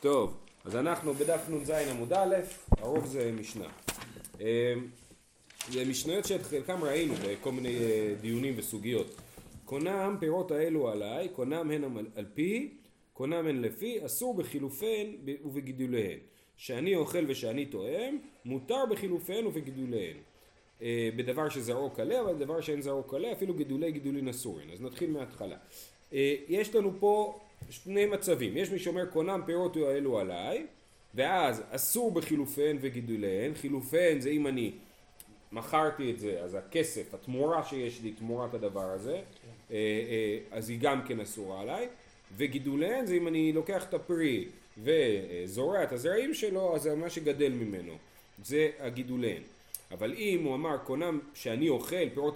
טוב, אז אנחנו בדף נ"ז עמוד א', הרוב זה משנה. אמ, זה משניות שאת חלקם ראינו בכל מיני אה, דיונים וסוגיות. קונם פירות האלו עליי, קונם הן על פי, קונם הן לפי, אסור בחילופיהן ובגידוליהן. שאני אוכל ושאני תואם, מותר בחילופיהן ובגידוליהן. אה, בדבר שזרעו קלה, אבל בדבר שאין זרעו קלה, אפילו גידולי גידולין אסורים. אז נתחיל מההתחלה. אה, יש לנו פה שני מצבים, יש מי שאומר קונם פירות האלו עליי ואז אסור בחילופיהן וגידוליהן, חילופיהן זה אם אני מכרתי את זה, אז הכסף, התמורה שיש לי, תמורת הדבר הזה, אה, אה, אז היא גם כן אסורה עליי, וגידוליהן זה אם אני לוקח את הפרי וזורע את הזרעים שלו, אז זה מה שגדל ממנו, זה הגידוליהן. אבל אם הוא אמר קונם שאני אוכל, פירות,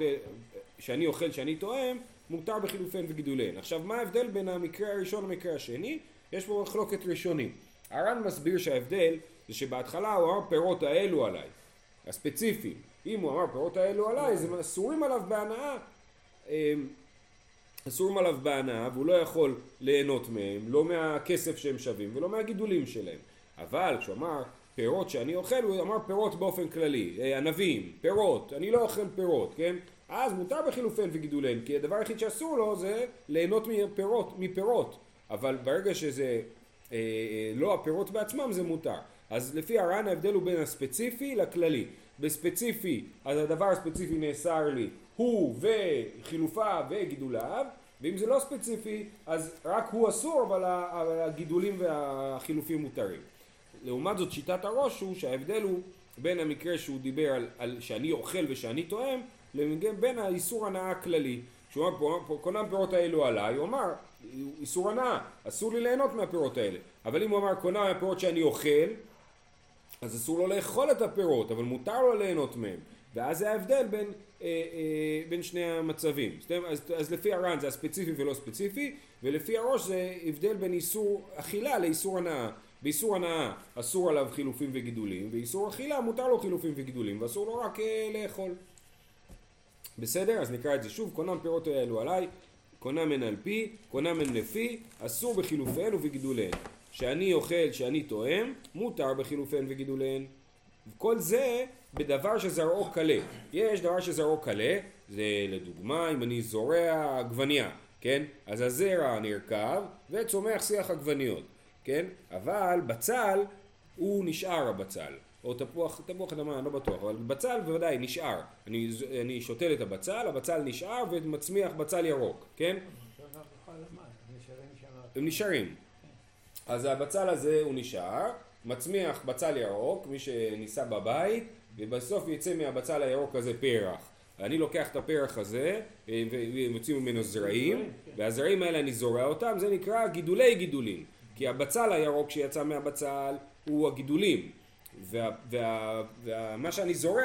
שאני אוכל שאני תואם, מותר בחילופיהן וגידוליהן. עכשיו מה ההבדל בין המקרה הראשון למקרה השני? יש פה מחלוקת ראשונים. הר"ן מסביר שההבדל זה שבהתחלה הוא אמר פירות האלו עליי, הספציפיים. אם הוא אמר פירות האלו עליי, אז הם אסורים עליו בהנאה. אמ, אסורים עליו בהנאה והוא לא יכול ליהנות מהם, לא מהכסף שהם שווים ולא מהגידולים שלהם. אבל כשהוא אמר פירות שאני אוכל, הוא אמר פירות באופן כללי, אה, ענבים, פירות, אני לא אוכל פירות, כן? אז מותר בחילופיהן וגידוליהן, כי הדבר היחיד שאסור לו זה ליהנות מפירות, מפירות, אבל ברגע שזה אה, אה, לא הפירות בעצמם זה מותר. אז לפי הר"ן ההבדל הוא בין הספציפי לכללי. בספציפי, אז הדבר הספציפי נאסר לי הוא וחילופיו וגידוליו, ואם זה לא ספציפי, אז רק הוא אסור, אבל הגידולים והחילופים מותרים. לעומת זאת שיטת הראש הוא שההבדל הוא בין המקרה שהוא דיבר על, על שאני אוכל ושאני תואם בין האיסור הנאה הכללי. כשהוא אמר קונם פירות האלו עליי, הוא אמר איסור הנאה, אסור לי ליהנות מהפירות האלה. אבל אם הוא אמר קונם הפירות שאני אוכל, אז אסור לו לאכול את הפירות, אבל מותר לו ליהנות מהם. ואז זה ההבדל בין, אה, אה, בין שני המצבים. אז, אז לפי הר"ן זה הספציפי ולא ספציפי, ולפי הראש זה הבדל בין איסור אכילה לאיסור הנאה. באיסור הנאה אסור עליו חילופים וגידולים, ואיסור אכילה מותר לו חילופים וגידולים, ואסור לו רק אה, לאכול. בסדר? אז נקרא את זה שוב, קונם פירות האלו עליי, קונם הן על פי, קונם הן לפי, אסור בחילופיהן ובגידוליהן. שאני אוכל, שאני תואם, מותר בחילופיהן וגידוליהן. כל זה בדבר שזרעו קלה. יש דבר שזרעו קלה, זה לדוגמה אם אני זורע עגבנייה, כן? אז הזרע נרקב וצומח שיח עגבניות, כן? אבל בצל הוא נשאר הבצל. או תפוח, תפוח אדמה, אני לא בטוח, אבל בצל בוודאי נשאר. אני, אני שותל את הבצל, הבצל נשאר ומצמיח בצל ירוק, כן? הם נשארים. אז הבצל הזה הוא נשאר, מצמיח בצל ירוק, מי שניסה בבית, ובסוף יצא מהבצל הירוק הזה פרח. אני לוקח את הפרח הזה ומוציא ממנו זרעים, והזרעים האלה אני זורע אותם, זה נקרא גידולי גידולים. כי הבצל הירוק שיצא מהבצל הוא הגידולים. ומה וה, וה, שאני זורע,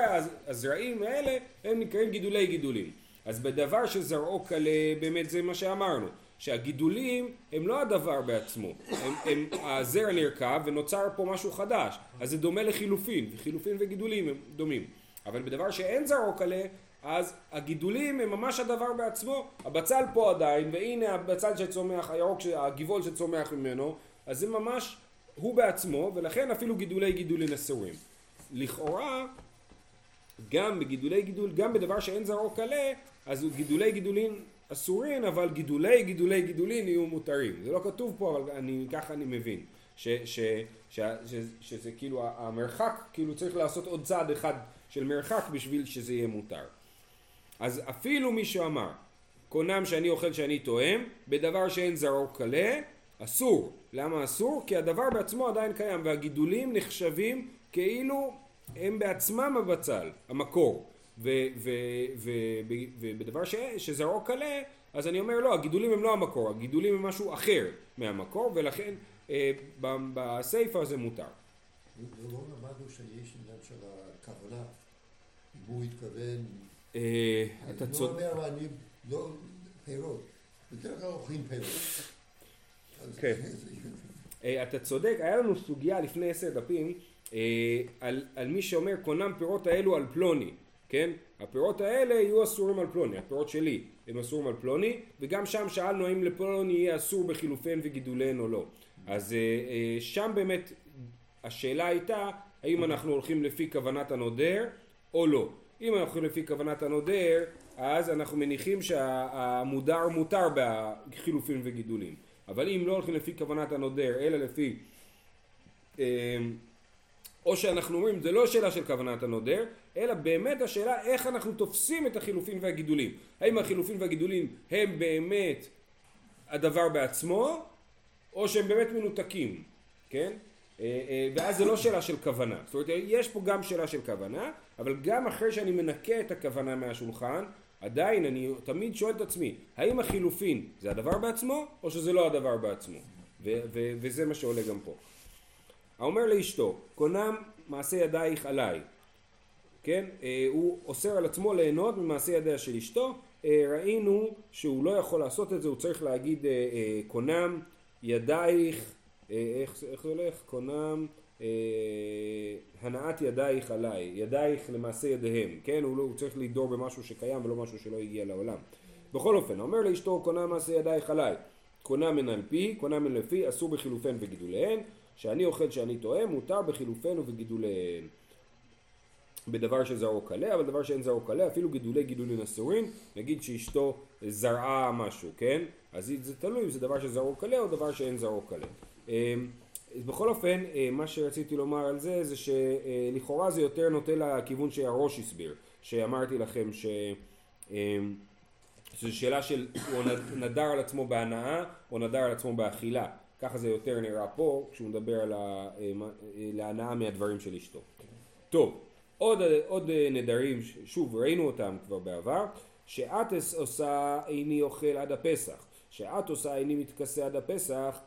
הזרעים האלה, הם נקראים גידולי גידולים. אז בדבר שזרעו קלה, באמת זה מה שאמרנו, שהגידולים הם לא הדבר בעצמו, הם, הם, הזרע נרקב ונוצר פה משהו חדש, אז זה דומה לחילופין, וחילופין וגידולים הם דומים. אבל בדבר שאין זרעו קלה, אז הגידולים הם ממש הדבר בעצמו, הבצל פה עדיין, והנה הבצל שצומח, הירוק, הגבעול שצומח ממנו, אז זה ממש הוא בעצמו, ולכן אפילו גידולי גידולין אסורים. לכאורה, גם בגידולי גידול, גם בדבר שאין זרעו קלה, אז גידולי גידולין אסורים, אבל גידולי גידולי גידולין יהיו מותרים. זה לא כתוב פה, אבל אני, ככה אני מבין. ש, ש, ש, ש, שזה כאילו המרחק, כאילו צריך לעשות עוד צעד אחד של מרחק בשביל שזה יהיה מותר. אז אפילו מי שאמר, קונם שאני אוכל שאני תואם, בדבר שאין זרעו קלה, אסור. למה אסור? כי הדבר בעצמו עדיין קיים והגידולים נחשבים כאילו הם בעצמם הבצל, המקור. ובדבר שזרעו קלה, אז אני אומר לא, הגידולים הם לא המקור, הגידולים הם משהו אחר מהמקור ולכן אה, בסיפא זה מותר. לא למדנו שיש עניין של הכוונה, אם הוא התכוון, אה, אתה צודק. לא אומר אני לא פירות, בדרך כלל אוכלים פירות. כן. אה, אתה צודק, היה לנו סוגיה לפני עשר דפים אה, על, מי שאומר קונם פירות האלו על פלוני, כן? הפירות האלה יהיו אסורים על פלוני, הפירות שלי הם אסורים על פלוני, וגם שם שאלנו האם לפלוני יהיה אסור בחילופיהן וגידוליהן או לא. אז אה, שם באמת השאלה הייתה האם אנחנו הולכים לפי כוונת הנודר או לא. אם אנחנו הולכים לפי כוונת הנודר אז אנחנו מניחים שהמודר מותר בחילופין וגידולים. אבל אם לא הולכים לפי כוונת הנודר אלא לפי אה, או שאנחנו אומרים זה לא שאלה של כוונת הנודר אלא באמת השאלה איך אנחנו תופסים את החילופין והגידולים. האם החילופין והגידולים הם באמת הדבר בעצמו או שהם באמת מנותקים כן? אה, אה, ואז זה לא שאלה של כוונה. זאת אומרת יש פה גם שאלה של כוונה אבל גם אחרי שאני מנקה את הכוונה מהשולחן עדיין אני תמיד שואל את עצמי האם החילופין זה הדבר בעצמו או שזה לא הדבר בעצמו? ו- ו- וזה מה שעולה גם פה. האומר לאשתו קונם מעשה ידייך עליי. כן? אה, הוא אוסר על עצמו ליהנות ממעשה ידיה של אשתו. ראינו שהוא לא יכול לעשות את זה הוא צריך להגיד קונם ידייך. איך, איך זה הולך? קונם אה, הנעת ידייך עליי, ידייך למעשה ידיהם, כן? הוא, לא, הוא צריך לדור במשהו שקיים ולא משהו שלא הגיע לעולם. בכל אופן, אומר לאשתו קונה מעשה ידייך עליי, קונה מן על פי, קונה מן לפי, אסור בחילופיהן וגידוליהן, שאני אוכל שאני טועה, מותר בחילופיהן ובגידוליהן. בדבר שזרעו קלה, אבל דבר שאין זרעו קלה, אפילו גידולי גידולין אסורים, נגיד שאשתו זרעה משהו, כן? אז זה תלוי אם זה דבר שזרעו קלה או דבר שאין זרעו קלה. בכל אופן, אה, מה שרציתי לומר על זה, זה שלכאורה זה יותר נוטה לכיוון שהראש הסביר, שאמרתי לכם ש... אמ, שזו שאלה של הוא נדר על עצמו בהנאה או נדר על עצמו באכילה. ככה זה יותר נראה פה, כשהוא מדבר על אה, להנאה מהדברים של אשתו. טוב, עוד, עוד נדרים, שוב ראינו אותם כבר בעבר, שאת עושה איני אוכל עד הפסח, שאת עושה איני מתכסה עד הפסח,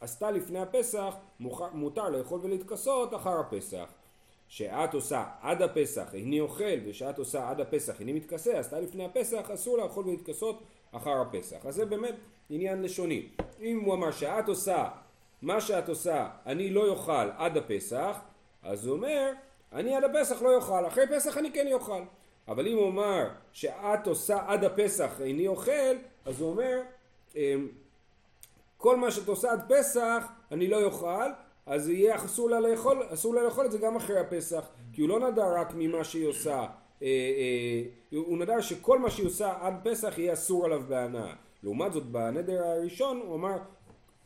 עשתה לפני הפסח, מותר לאכול ולהתכסות אחר הפסח. שאת עושה עד הפסח איני אוכל ושאת עושה עד הפסח איני מתכסה, עשתה לפני הפסח, אסור לאכול ולהתכסות אחר הפסח. אז זה באמת עניין לשוני. אם הוא אמר שאת עושה מה שאת עושה אני לא יאכל עד הפסח, אז הוא אומר אני עד הפסח לא יאכל, אחרי פסח אני כן יאכל. אבל אם הוא אמר שאת עושה עד הפסח איני אוכל, אז הוא אומר אמ, כל מה שאת עושה עד פסח אני לא אוכל, אז יהיה אסור לה לאכול, אסור לה לאכול את זה גם אחרי הפסח, כי הוא לא נדר רק ממה שהיא עושה, אה, אה, הוא נדר שכל מה שהיא עושה עד פסח יהיה אסור עליו בהנאה. לעומת זאת בנדר הראשון הוא אמר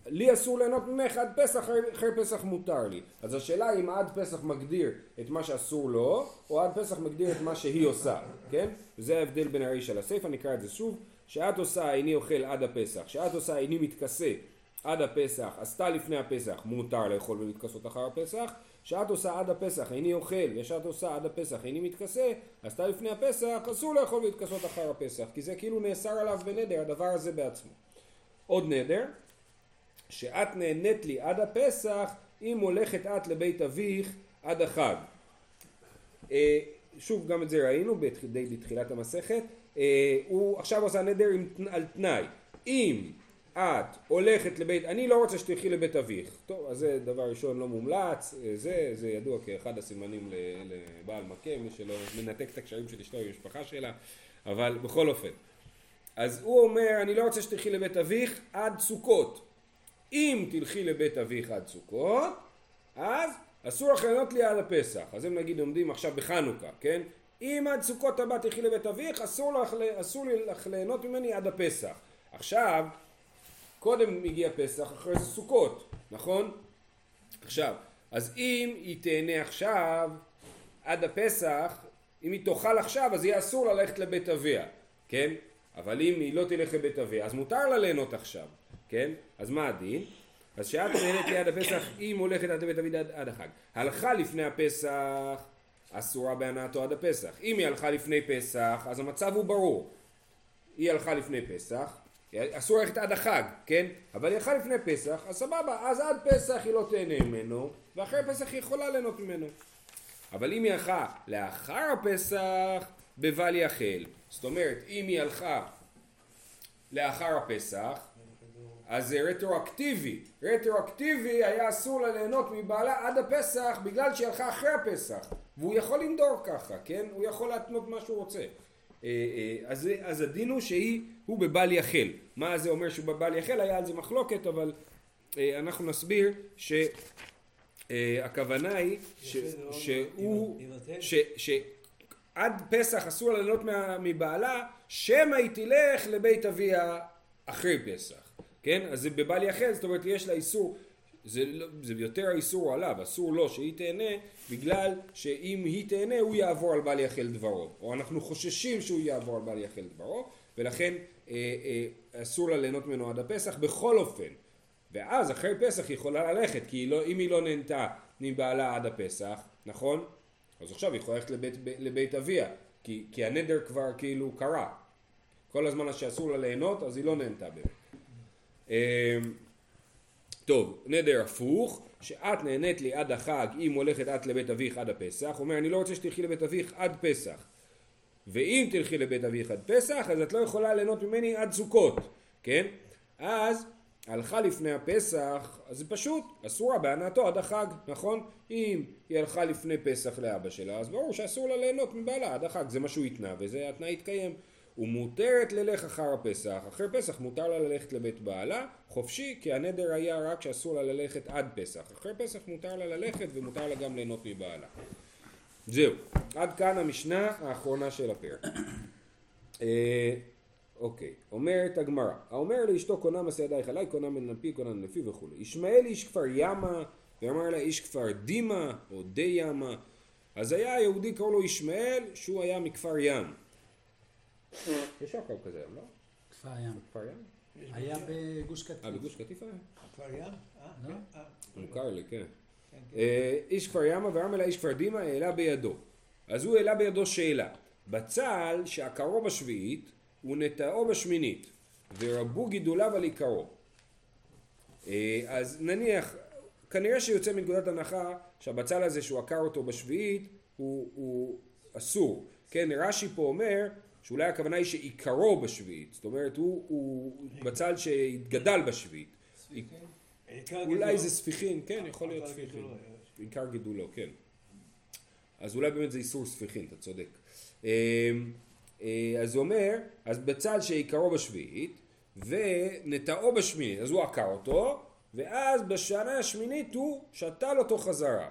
לי אסור ליהנות ממך עד פסח, אחרי פסח מותר לי. אז השאלה אם עד פסח מגדיר את מה שאסור לו, או עד פסח מגדיר את מה שהיא עושה, כן? וזה ההבדל בין הרישא לסיפא, נקרא את זה שוב. שאת עושה איני אוכל עד הפסח, שאת עושה איני מתכסה עד הפסח, עשתה לפני הפסח, מותר לאכול ולהתכסות אחר הפסח, שאת עושה עד הפסח איני אוכל, ושאת עושה עד הפסח איני מתכסה, עשתה לפני הפסח, אסור לאכול ולהתכסות אחר הפסח, כי זה כאילו נאסר עליו בנדר, הדבר הזה בעצמו. עוד נדר, שאת נהנית לי עד הפסח, אם הולכת את לבית אביך עד החג. אה, שוב, גם את זה ראינו די בתחילת המסכת. אה, הוא עכשיו עושה נדר עם, על תנאי. אם את הולכת לבית, אני לא רוצה שתלכי לבית אביך. טוב, אז זה דבר ראשון לא מומלץ, אה, זה, זה ידוע כאחד הסימנים לבעל מכה, מי שלא מנתק את הקשרים של אשתו עם המשפחה שלה, אבל בכל אופן. אז הוא אומר, אני לא רוצה שתלכי לבית אביך עד סוכות. אם תלכי לבית אביך עד סוכות, אז אסור לך לענות לי עד הפסח. אז הם נגיד עומדים עכשיו בחנוכה, כן? אם עד סוכות הבא תלכי לבית אביך, אסור לך, אסור לך ליהנות ממני עד הפסח. עכשיו, קודם הגיע פסח, אחרי זה סוכות, נכון? עכשיו, אז אם היא תהנה עכשיו, עד הפסח, אם היא תאכל עכשיו, אז יהיה אסור ללכת לבית אביה, כן? אבל אם היא לא תלך לבית אביה, אז מותר לה ליהנות עכשיו, כן? אז מה הדין? אז שאת נהנית ליד הפסח, אם הולכת עד לבית אביה עד החג. הלכה לפני הפסח, אסורה בהנאתו עד הפסח. אם היא הלכה לפני פסח, אז המצב הוא ברור. היא הלכה לפני פסח, אסור ללכת עד החג, כן? אבל היא הלכה לפני פסח, אז סבבה, אז עד פסח היא לא תהנה ממנו, ואחרי פסח היא יכולה ליהנות ממנו. אבל אם היא הלכה לאחר הפסח, בבל יחל. זאת אומרת, אם היא הלכה לאחר הפסח, אז זה רטרואקטיבי. רטרואקטיבי היה אסור לה ליהנות מבעלה עד הפסח בגלל שהיא הלכה אחרי הפסח. והוא יכול לנדור ככה, כן? הוא יכול להתנות מה שהוא רוצה. אה, אה, אז, אז הדין הוא שהיא, הוא בבל יחל. מה זה אומר שהוא בבל יחל? היה על זה מחלוקת, אבל אה, אנחנו נסביר שהכוונה היא ש- שהוא, ש- שעד פסח אסור לה ליהנות מבעלה, שמא היא תלך לבית אביה אחרי פסח, כן? אז זה בבל יחל, זאת אומרת יש לה איסור, זה, לא- זה יותר האיסור עליו, אסור לו שהיא תהנה, בגלל שאם היא תהנה הוא יעבור על בל יחל דברו, או אנחנו חוששים שהוא יעבור על בל יחל דברו, ולכן אה, אה, אסור לה ליהנות ממנו עד הפסח בכל אופן. ואז אחרי פסח היא יכולה ללכת, כי היא לא, אם היא לא נהנתה מבעלה עד הפסח, נכון? אז עכשיו היא יכולה ללכת לבית, לבית אביה, כי, כי הנדר כבר כאילו קרה. כל הזמן שאסור לה ליהנות, אז היא לא נהנתה באמת. אמ, טוב, נדר הפוך, שאת נהנית לי עד החג אם הולכת את לבית אביך עד הפסח, אומר אני לא רוצה שתלכי לבית אביך עד פסח. ואם תלכי לבית אביך עד פסח, אז את לא יכולה ליהנות ממני עד סוכות, כן? אז הלכה לפני הפסח, אז זה פשוט, אסורה בהנאתו עד החג, נכון? אם היא הלכה לפני פסח לאבא שלה, אז ברור שאסור לה ליהנות מבעלה עד החג, זה מה שהוא התנה, וזה התנאי התקיים. ומותרת ללך אחר הפסח, אחרי פסח מותר לה ללכת לבית בעלה, חופשי, כי הנדר היה רק שאסור לה ללכת עד פסח. אחרי פסח מותר לה ללכת ומותר לה גם ליהנות מבעלה. זהו, עד כאן המשנה האחרונה של הפרק. אה, אוקיי, אומרת הגמרא, האומר לאשתו קונה מעשה ידייך עליי, קונה מן לפי, קונה מן לפי וכולי. ישמעאל איש כפר ימה, ואמר לה איש כפר דימה, או די ימה. אז היה יהודי קראו לו ישמעאל, שהוא היה מכפר ים. יש רחוב כזה היום, לא? כפר ים. כפר ים? היה בגוש קטיף. אה, בגוש קטיף היה? כפר ים? אה, לא? כן, אה, מוכר לי, כן. כן, כן. אה, איש כפר ימה ואמר לה איש כפר דימה העלה בידו. אז הוא העלה בידו שאלה. בצל שעקרו בשביעית ונטעו בשמינית ורבו גידוליו על עיקרו. אה, אז נניח, כנראה שיוצא מנקודת הנחה שהבצל הזה שהוא עקר אותו בשביעית הוא, הוא אסור. כן, רש"י פה אומר שאולי הכוונה היא שעיקרו בשביעית. זאת אומרת, הוא, הוא בצל שהתגדל בשביעית. עיקר אולי. זה ספיחין, כן, יכול להיות ספיחין. עיקר גידולו, כן. אז אולי באמת זה איסור ספיחין, אתה צודק. אה, אה, אז הוא אומר, אז בצל שעיקרו בשביעית, ונטעו בשמינית, אז הוא עקר אותו, ואז בשנה השמינית הוא שתל אותו חזרה.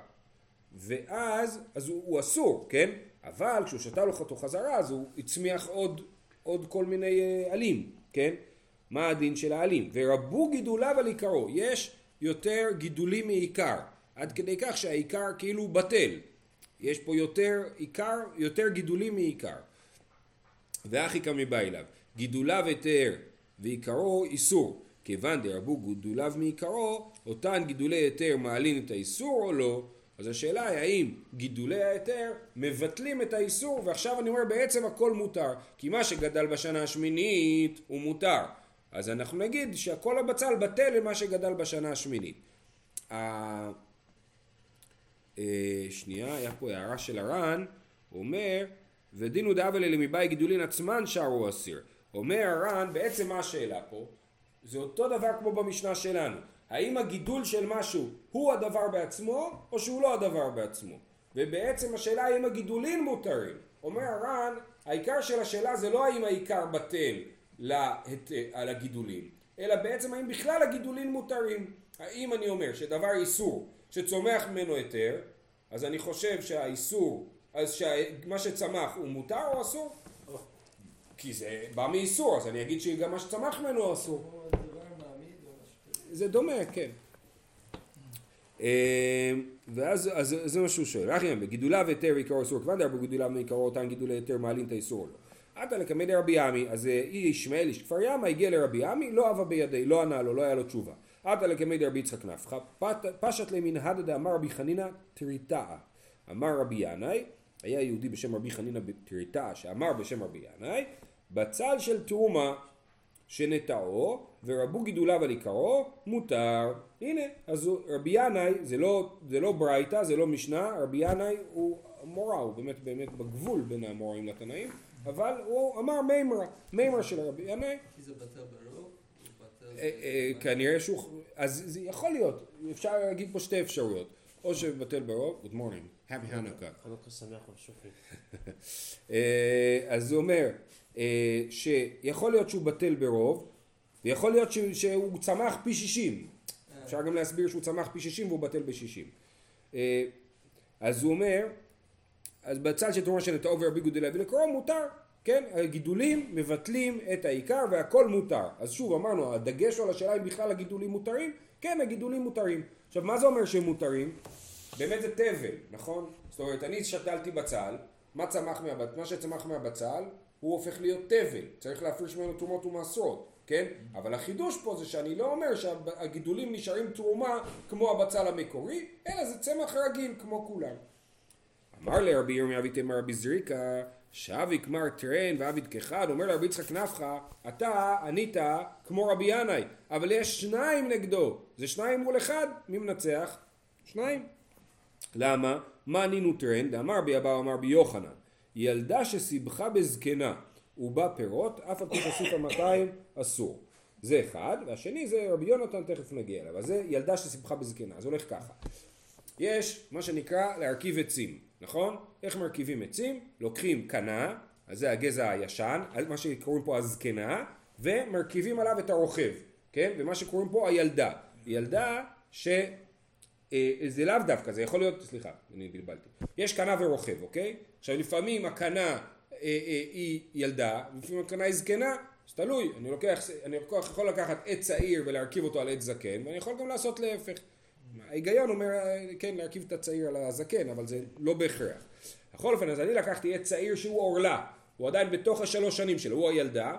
ואז, אז הוא, הוא אסור, כן? אבל כשהוא שתל אותו חזרה, אז הוא הצמיח עוד, עוד כל מיני אה, עלים, כן? מה הדין של העלים? ורבו גידוליו על עיקרו. יש יותר גידולים מעיקר, עד כדי כך שהעיקר כאילו בטל. יש פה יותר עיקר, יותר גידולים מעיקר. ואחי קמי בא אליו, גידוליו היתר ועיקרו איסור. כיוון דרבו גידוליו מעיקרו, אותן גידולי היתר מעלים את האיסור או לא? אז השאלה היא האם גידולי ההיתר מבטלים את האיסור ועכשיו אני אומר בעצם הכל מותר כי מה שגדל בשנה השמינית הוא מותר אז אנחנו נגיד שהכל הבצל בטל למה שגדל בשנה השמינית. אה, שנייה, היה פה הערה של הר"ן, הוא אומר, ודינו דאבלי למבאי גידולין עצמן שרו אסיר. אומר הר"ן, בעצם מה השאלה פה? זה אותו דבר כמו במשנה שלנו. האם הגידול של משהו הוא הדבר בעצמו, או שהוא לא הדבר בעצמו? ובעצם השאלה האם הגידולים מותרים. אומר הר"ן, העיקר של השאלה זה לא האם העיקר בטל להת... על הגידולים, אלא בעצם האם בכלל הגידולים מותרים. האם אני אומר שדבר איסור שצומח ממנו היתר, אז אני חושב שהאיסור, אז שמה שצמח הוא מותר או אסור? כי זה בא מאיסור, אז אני אגיד שגם מה שצמח ממנו אסור. זה דומה, כן. אה, ואז אז, זה מה שהוא שואל, אחי, בגידוליו היתר עיקרו אסור, כבר דרבו גידוליו מעיקרו אותן גידולי היתר מעלים את האיסור לא. עתה לקמא דרבי עמי, אז אה, אי ישמעאל איש כפר ימה הגיע לרבי עמי, לא אבה בידי, לא ענה לו, לא היה לו תשובה. עתה לקמא דרבי יצחק נפחא, פשט למין הדא דאמר רבי חנינא תריתאה. אמר רבי ינאי, היה יהודי בשם רבי חנינא בתריתאה, שאמר בשם רבי ינאי, בצל של תרומה שנטעו ורבו גידוליו על עיקרו מותר. הנה, אז רבי ינאי זה לא, זה לא ברייתא, זה לא משנה, רבי ינאי הוא מורה, הוא באמת באמת בגבול בין המוראים לתנאים, אבל הוא אמר מימרה, מימרה של רבי ינאי, כי זה בטל ברוב, זה בטל... אה, אה, כנראה שהוא, אז זה יכול להיות, אפשר להגיד פה שתי אפשרויות, או שבטל ברוב, good morning, happy Hanukkah, חנוכה שמח ושופי. אה, אז הוא אומר אה, שיכול להיות שהוא בטל ברוב, ויכול להיות שהוא, צמח פי שישים. אה, אפשר גם להסביר שהוא צמח פי 60 והוא בטל ב-60. אז הוא אומר, אז בצד של תרומה של נטעו ורבי גודל להביא לקרוא מותר, כן? הגידולים מבטלים את העיקר והכל מותר. אז שוב אמרנו, הדגש על השאלה אם בכלל הגידולים מותרים, כן הגידולים מותרים. עכשיו מה זה אומר שהם מותרים? באמת זה תבל, נכון? זאת אומרת אני שתלתי בצל, מה צמח מהבצל? מה שצמח מהבצל הוא הופך להיות תבל, צריך להפריש ממנו תרומות ומעשרות, כן? אבל החידוש פה זה שאני לא אומר שהגידולים נשארים תרומה כמו הבצל המקורי, אלא זה צמח רגיל כמו כולם. אמר לרבי ירמיה ויתמר רבי זריקה שבי כמר טרן ועביד כחד, אומר לרבי יצחק נפחא, אתה ענית כמו רבי ינאי, אבל יש שניים נגדו, זה שניים מול אחד, מי מנצח? שניים. למה? מה ענינו טרן? דאמר בי אבא אמר בי יוחנן, ילדה שסיבכה בזקנה ובה פירות, אף על פי תוסיף המאתיים אסור. זה אחד, והשני זה רבי יונתן, תכף נגיע אליו, אז זה ילדה שסיבכה בזקנה, זה הולך ככה. יש מה שנקרא להרכיב עצים, נכון? איך מרכיבים עצים? לוקחים קנה, אז זה הגזע הישן, מה שקוראים פה הזקנה, ומרכיבים עליו את הרוכב, כן? ומה שקוראים פה הילדה. ילדה ש... אה, זה לאו דווקא, זה יכול להיות, סליחה, אני בלבלתי. יש קנה ורוכב, אוקיי? עכשיו לפעמים הקנה אה, אה, היא ילדה, לפעמים הקנה היא זקנה, אז תלוי, אני לוקח, אני יכול לקחת עץ צעיר ולהרכיב אותו על עץ זקן, ואני יכול גם לעשות להפך. ההיגיון אומר, כן, להרכיב את הצעיר על הזקן, אבל זה לא בהכרח. בכל אופן, אז אני לקחתי עץ צעיר שהוא עורלה, הוא עדיין בתוך השלוש שנים שלו, הוא הילדה,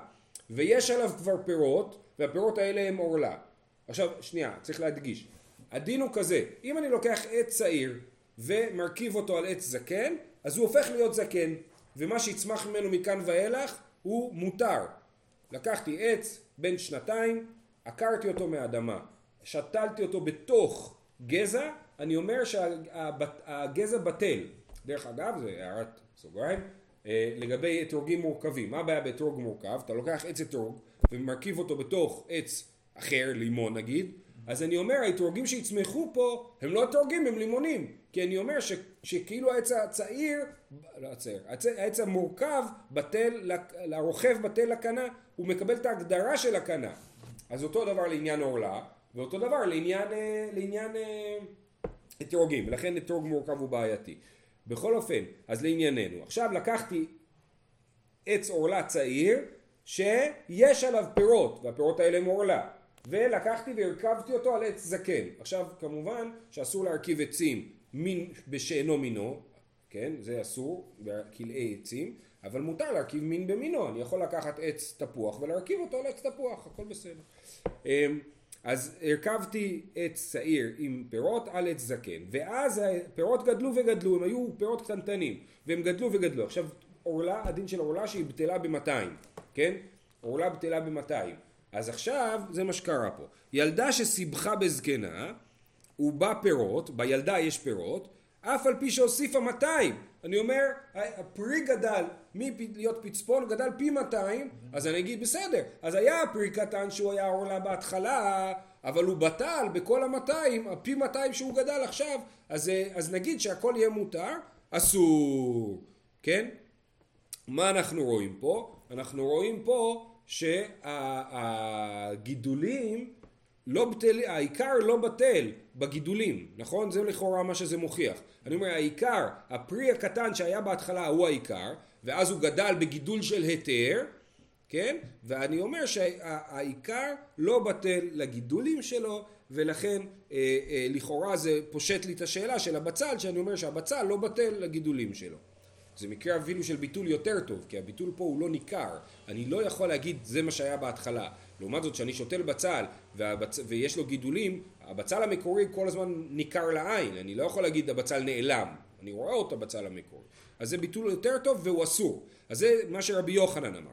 ויש עליו כבר פירות, והפירות האלה הם עורלה. עכשיו, שנייה, צריך להדגיש. הדין הוא כזה, אם אני לוקח עץ צעיר ומרכיב אותו על עץ זקן, אז הוא הופך להיות זקן, ומה שיצמח ממנו מכאן ואילך הוא מותר. לקחתי עץ בן שנתיים, עקרתי אותו מהאדמה, שתלתי אותו בתוך גזע, אני אומר שהגזע בטל. דרך אגב, זה הערת סוגריים, אה, לגבי אתרוגים מורכבים. מה הבעיה באתרוג מורכב? אתה לוקח עץ אתרוג ומרכיב אותו בתוך עץ אחר, לימון נגיד, אז אני אומר, האתרוגים שיצמחו פה הם לא אתרוגים, הם לימונים. כי אני אומר ש, שכאילו העץ הצעיר, לא הצעיר, העץ המורכב בטל, לרוכב בטל לקנה, הוא מקבל את ההגדרה של הקנה. אז אותו דבר לעניין עורלה, ואותו דבר לעניין, אה, לעניין אתרוגים, ולכן אתרוג מורכב הוא בעייתי. בכל אופן, אז לענייננו. עכשיו לקחתי עץ עורלה צעיר שיש עליו פירות, והפירות האלה הם עורלה. ולקחתי והרכבתי אותו על עץ זקן. עכשיו כמובן שאסור להרכיב עצים מין בשאינו מינו, כן, זה אסור, בכלאי עצים, אבל מותר להרכיב מין במינו, אני יכול לקחת עץ תפוח ולהרכיב אותו על עץ תפוח, הכל בסדר. אז הרכבתי עץ צעיר עם פירות על עץ זקן, ואז הפירות גדלו וגדלו, הם היו פירות קטנטנים, והם גדלו וגדלו. עכשיו, עורלה, הדין של עורלה שהיא בטלה במאתיים, כן? עורלה בטלה במאתיים. אז עכשיו, זה מה שקרה פה. ילדה שסיבכה בזקנה, ובה פירות, בילדה יש פירות, אף על פי שהוסיפה 200. אני אומר, הפרי גדל מלהיות פצפון, גדל פי 200, אז אני אגיד בסדר. אז היה פרי קטן שהוא היה עורלה בהתחלה, אבל הוא בטל בכל ה-200, הפי 200 שהוא גדל עכשיו, אז, אז נגיד שהכל יהיה מותר, אסור, כן? מה אנחנו רואים פה? אנחנו רואים פה שהגידולים לא בטל, העיקר לא בטל בגידולים, נכון? זה לכאורה מה שזה מוכיח. אני אומר העיקר, הפרי הקטן שהיה בהתחלה הוא העיקר, ואז הוא גדל בגידול של היתר, כן? ואני אומר שהעיקר לא בטל לגידולים שלו, ולכן אה, אה, לכאורה זה פושט לי את השאלה של הבצל, שאני אומר שהבצל לא בטל לגידולים שלו. זה מקרה אפילו של ביטול יותר טוב, כי הביטול פה הוא לא ניכר. אני לא יכול להגיד זה מה שהיה בהתחלה. לעומת זאת, כשאני שותל בצל והבצ... ויש לו גידולים, הבצל המקורי כל הזמן ניכר לעין. אני לא יכול להגיד הבצל נעלם. אני רואה אותו בצל המקורי. אז זה ביטול יותר טוב והוא אסור. אז זה מה שרבי יוחנן אמר.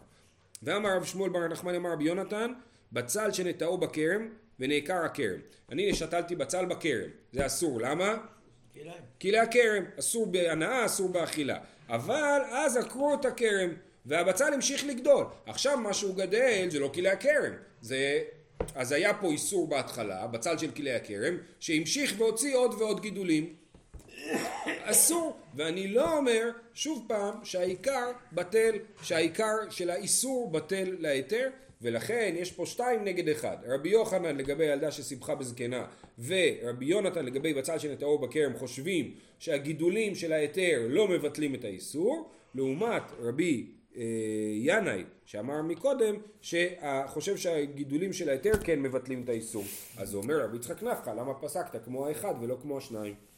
ואמר רב שמואל בר נחמן אמר רבי יונתן, בצל שנטעו בכרם ונעקר הכרם. אני שתלתי בצל בכרם, זה אסור. למה? כי להכרם, אסור בהנאה, אסור באכילה. אבל אז עקרו את הכרם, והבצל המשיך לגדול. עכשיו מה שהוא גדל זה לא כלי הכרם, זה... אז היה פה איסור בהתחלה, בצל של כלי הכרם, שהמשיך והוציא עוד ועוד גידולים. אסור, ואני לא אומר שוב פעם שהעיקר בטל, שהעיקר של האיסור בטל להיתר, ולכן יש פה שתיים נגד אחד. רבי יוחנן לגבי ילדה שסיבכה בזקנה, ורבי יונתן לגבי בצל שנטעו בכרם חושבים שהגידולים של ההיתר לא מבטלים את האיסור, לעומת רבי אה, ינאי שאמר מקודם שחושב שהגידולים של ההיתר כן מבטלים את האיסור. אז הוא אומר רבי יצחק נפחא למה פסקת כמו האחד ולא כמו השניים.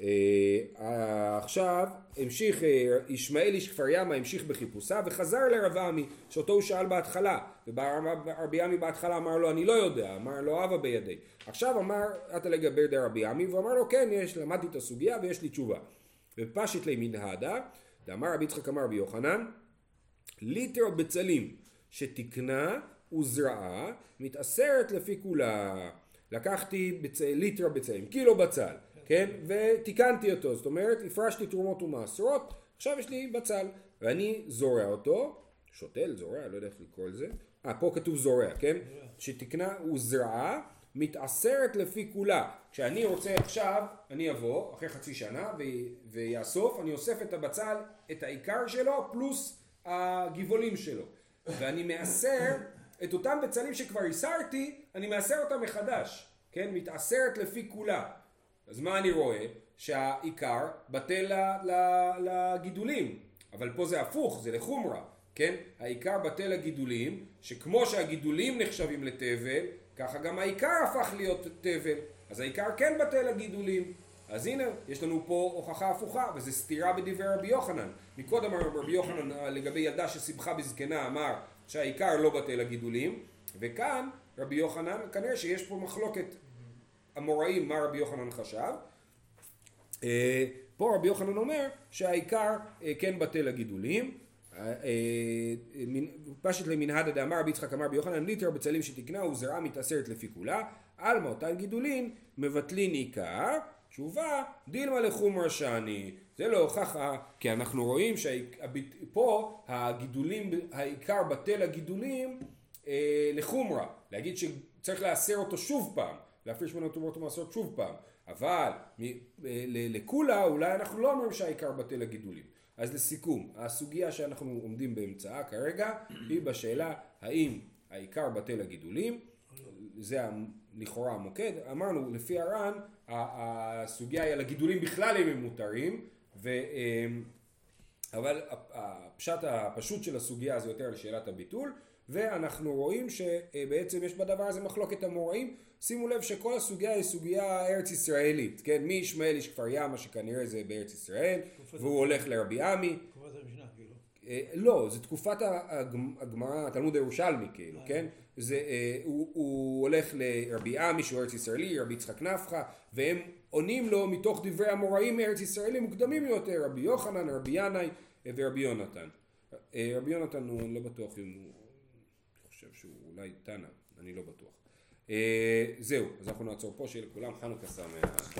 אה, עכשיו המשיך אה, ישמעאל איש כפר ימה המשיך בחיפושיו וחזר לרב עמי שאותו הוא שאל בהתחלה. ורבי עמי בהתחלה אמר לו אני לא יודע אמר לו אבא בידי עכשיו אמר אתה לגבר דרבי עמי והוא אמר לו כן יש למדתי את הסוגיה ויש לי תשובה ופשט לי מנהדה דאמר רבי יצחק אמר רבי יוחנן ליטר בצלים שתקנה וזרעה מתאסרת לפי כולה. לקחתי בצ... ליטר בצלים קילו בצל כן? ותיקנתי אותו, זאת אומרת, הפרשתי תרומות ומעשרות, עכשיו יש לי בצל, ואני זורע אותו, שותל, זורע, לא יודע איך לקרוא לזה, אה, פה כתוב זורע, כן? שתקנה וזרעה, מתעשרת לפי כולה. כשאני רוצה עכשיו, אני אבוא, אחרי חצי שנה, ויאסוף, אני אוסף את הבצל, את העיקר שלו, פלוס הגבעולים שלו. ואני מעשר את אותם בצלים שכבר הסרתי, אני מעשר אותם מחדש, כן? מתעשרת לפי כולה. אז מה אני רואה? שהעיקר בטל לגידולים, אבל פה זה הפוך, זה לחומרה, כן? העיקר בטל לגידולים, שכמו שהגידולים נחשבים לתבל, ככה גם העיקר הפך להיות תבל, אז העיקר כן בטל לגידולים. אז הנה, יש לנו פה הוכחה הפוכה, וזה סתירה בדברי רבי יוחנן. מקודם רבי יוחנן לגבי ילדה שסיבכה בזקנה אמר שהעיקר לא בטל לגידולים, וכאן רבי יוחנן, כנראה שיש פה מחלוקת המוראים מה רבי יוחנן חשב. אה, פה רבי יוחנן אומר שהעיקר אה, כן בטל הגידולים. אה, פשט למנהדה דאמר רבי יצחק אמר רבי יוחנן ליטר בצלים שתקנה וזרעה מתעשרת לפי כולה עלמא אותן גידולין מבטלין עיקר תשובה דילמה לחומר שאני זה לא הוכחה כי אנחנו רואים שפה הגידולים העיקר בטל הגידולים לחומרה להגיד שצריך להסר אותו שוב פעם להפריש ממנו תרומות ומעשרות שוב פעם. אבל לקולה אולי אנחנו לא אומרים שהעיקר בטל הגידולים. אז לסיכום, הסוגיה שאנחנו עומדים באמצעה כרגע היא בשאלה האם העיקר בטל הגידולים, זה לכאורה המוקד, אמרנו לפי הר"ן הסוגיה היא על הגידולים בכלל אם הם מותרים, ו, אבל הפשט הפשוט של הסוגיה זה יותר לשאלת הביטול ואנחנו רואים שבעצם יש בדבר הזה מחלוקת המוראים שימו לב שכל הסוגיה היא סוגיה ארץ ישראלית, כן? מי ישמעאל איש כפר ימה שכנראה זה בארץ ישראל, והוא הולך לרבי עמי. תקופת המשנה, כאילו. אה, לא, זה תקופת הגמרא, התלמוד הירושלמי, כאילו, אה. כן? זה, אה, הוא, הוא הולך לרבי עמי שהוא ארץ ישראלי, רבי יצחק נפחא, והם עונים לו מתוך דברי המוראים ארץ ישראלים מוקדמים יותר, רבי יוחנן, רבי ינאי ורבי יונתן. רבי יונתן הוא לא בטוח אם הוא, חושב שהוא אולי תנא, אני לא בטוח. אה, זהו, אז אנחנו נעצור פה, שיהיה לכולם חנוכה שמח.